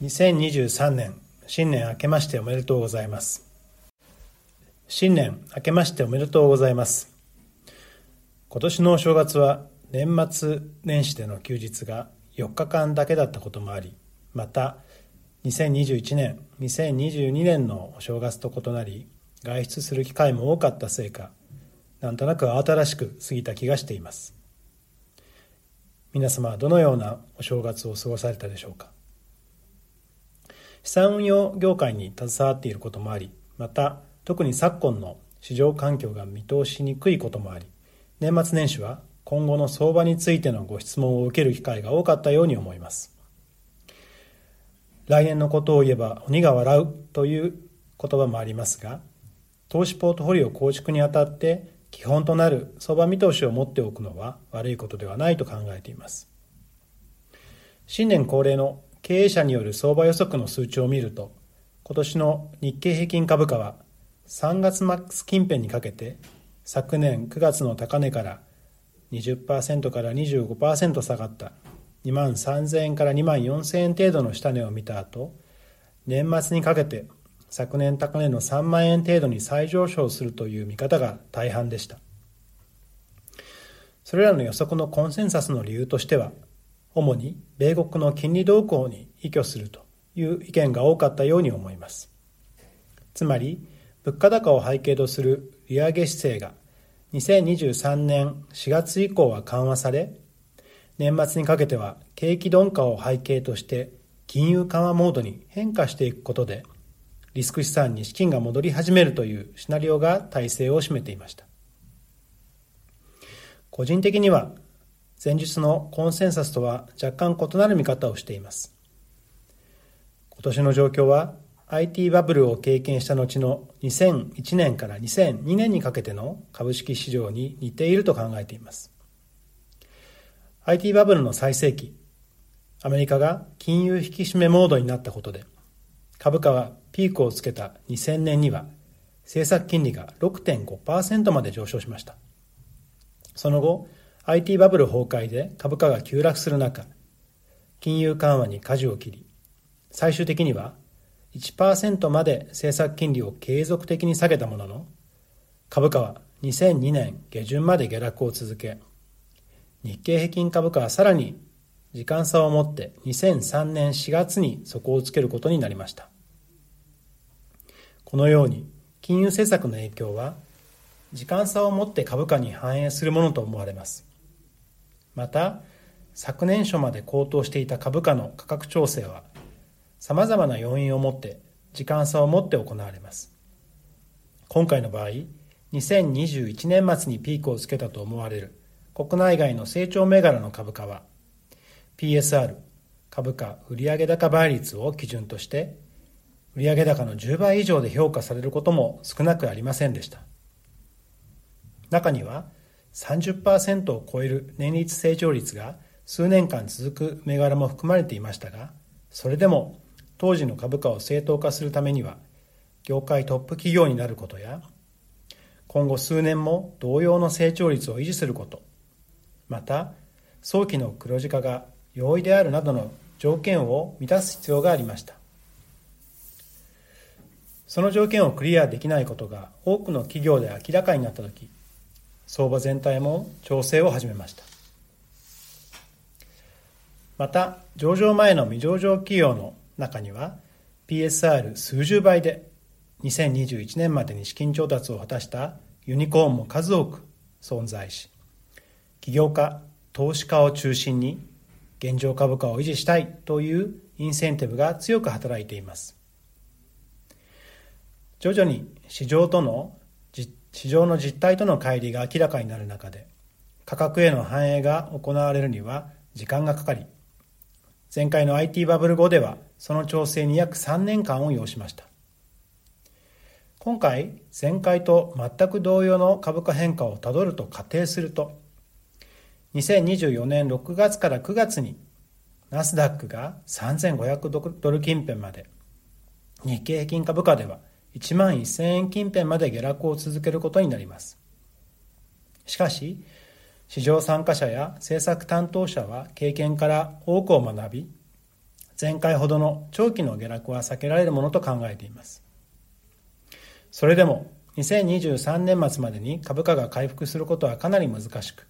2023年新年明けましておめでとうございます。新年明けましておめでとうございます。今年のお正月は年末年始での休日が4日間だけだったこともありまた2021年2022年のお正月と異なり外出する機会も多かったせいかなんとなく慌ただしく過ぎた気がしています。皆様はどのようなお正月を過ごされたでしょうか？資産運用業界に携わっていることもありまた特に昨今の市場環境が見通しにくいこともあり年末年始は今後の相場についてのご質問を受ける機会が多かったように思います。来年のことを言えば鬼が笑うという言葉もありますが投資ポートフォリオ構築にあたって基本となる相場見通しを持っておくのは悪いことではないと考えています。新年恒例の経営者による相場予測の数値を見ると今年の日経平均株価は3月末近辺にかけて昨年9月の高値から20%から25%下がった2万3000円から2万4000円程度の下値を見た後年末にかけて昨年高値の3万円程度に再上昇するという見方が大半でした。それらの予測のコンセンサスの理由としては主に米国の金利動向に依拠するという意見が多かったように思います。つまり物価高を背景とする利上げ姿勢が2023年4月以降は緩和され年末にかけては景気鈍化を背景として金融緩和モードに変化していくことでリスク資産に資金が戻り始めるというシナリオが大勢を占めていました。個人的には前日のコンセンサスとは若干異なる見方をしています。今年の状況は IT バブルを経験した後の2001年から2002年にかけての株式市場に似ていると考えています。IT バブルの最盛期アメリカが金融引き締めモードになったことで株価はピークをつけた2000年には政策金利が6.5%まで上昇しました。その後 IT バブル崩壊で株価が急落する中金融緩和に舵を切り最終的には1%まで政策金利を継続的に下げたものの株価は2002年下旬まで下落を続け日経平均株価はさらに時間差を持って2003年4月に底をつけることになりました。このように金融政策の影響は時間差を持って株価に反映するものと思われます。また昨年初まで高騰していた株価の価格調整はさまざまな要因をもって時間差を持って行われます。今回の場合2021年末にピークをつけたと思われる国内外の成長銘柄の株価は PSR 株価売上高倍率を基準として売上高の10倍以上で評価されることも少なくありませんでした。中には30%を超える年率成長率が数年間続く銘柄も含まれていましたがそれでも当時の株価を正当化するためには業界トップ企業になることや今後数年も同様の成長率を維持することまた早期の黒字化が容易であるなどの条件を満たす必要がありました。その条件をクリアできないことが多くの企業で明らかになった時相場全体も調整を始めました。また上場前の未上場企業の中には PSR 数十倍で2021年までに資金調達を果たしたユニコーンも数多く存在し起業家投資家を中心に現状株価を維持したいというインセンティブが強く働いています。徐々に市場との市場の実態との乖離が明らかになる中で価格への反映が行われるには時間がかかり前回の IT バブル後ではその調整に約3年間を要しました。今回前回と全く同様の株価変化をたどると仮定すると2024年6月から9月にナスダックが3500ドル近辺まで日経平均株価では1万1000円近辺まで下落を続けることになります。しかし、市場参加者や政策担当者は経験から多くを学び、前回ほどの長期の下落は避けられるものと考えていますそれでも2023年末までに株価が回復することはかなり難しく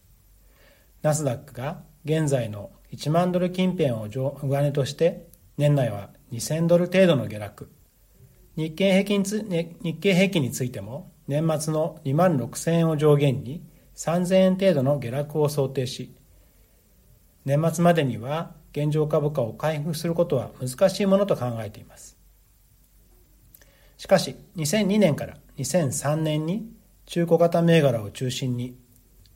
ナスダックが現在の1万ドル近辺を上値として年内は2000ドル程度の下落日経平均日経平均についても年末の2万6000円を上限に3000円程度の下落を想定し年末までには現状株価を回復することは難しいものと考えています。しかし2002年から2003年に中古型銘柄を中心に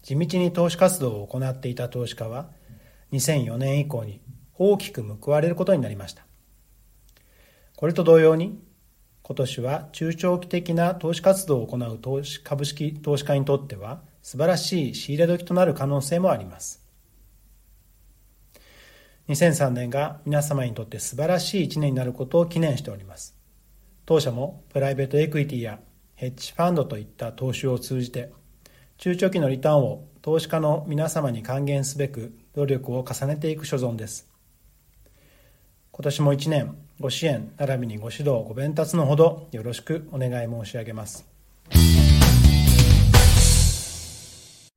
地道に投資活動を行っていた投資家は2004年以降に大きく報われることになりました。これと同様に今年は中長期的な投資活動を行う投資株式投資家にとっては素晴らしい仕入れ時となる可能性もあります。2003年が皆様にとって素晴らしい1年になることを記念しております。当社もプライベートエクイティやヘッジファンドといった投資を通じて中長期のリターンを投資家の皆様に還元すべく努力を重ねていく所存です。今年も1年ご支援並びにご指導ご鞭達のほどよろしくお願い申し上げます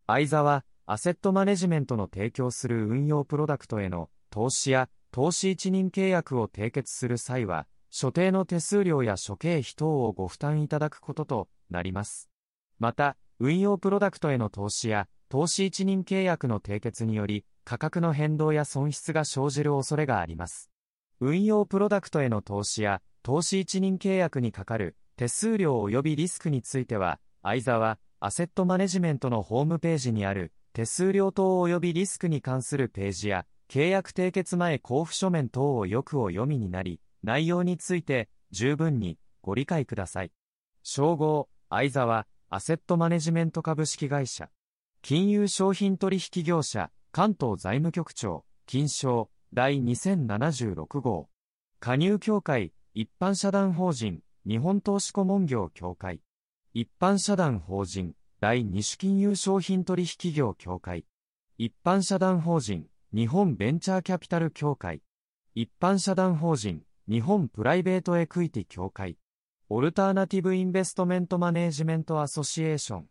相沢アセットマネジメントの提供する運用プロダクトへの投資や投資一任契約を締結する際は、所定の手数料や諸経費等をご負担いただくこととなります。また、運用プロダクトへの投資や投資一任契約の締結により、価格の変動や損失が生じる恐れがあります。運用プロダクトへの投資や投資一任契約にかかる手数料及びリスクについては、相沢アセットマネジメントのホームページにある手数料等及びリスクに関するページや契約締結前交付書面等をよくお読みになり、内容について十分にご理解ください。称号、相沢、アセットマネジメント株式会社。金融商品取引業者、関東財務局長、金賞、第2076号。加入協会、一般社団法人、日本投資顧問業協会。一般社団法人、第二種金融商品取引業協会。一般社団法人、日本ベンチャーキャピタル協会、一般社団法人、日本プライベートエクイティ協会、オルターナティブインベストメントマネージメントアソシエーション、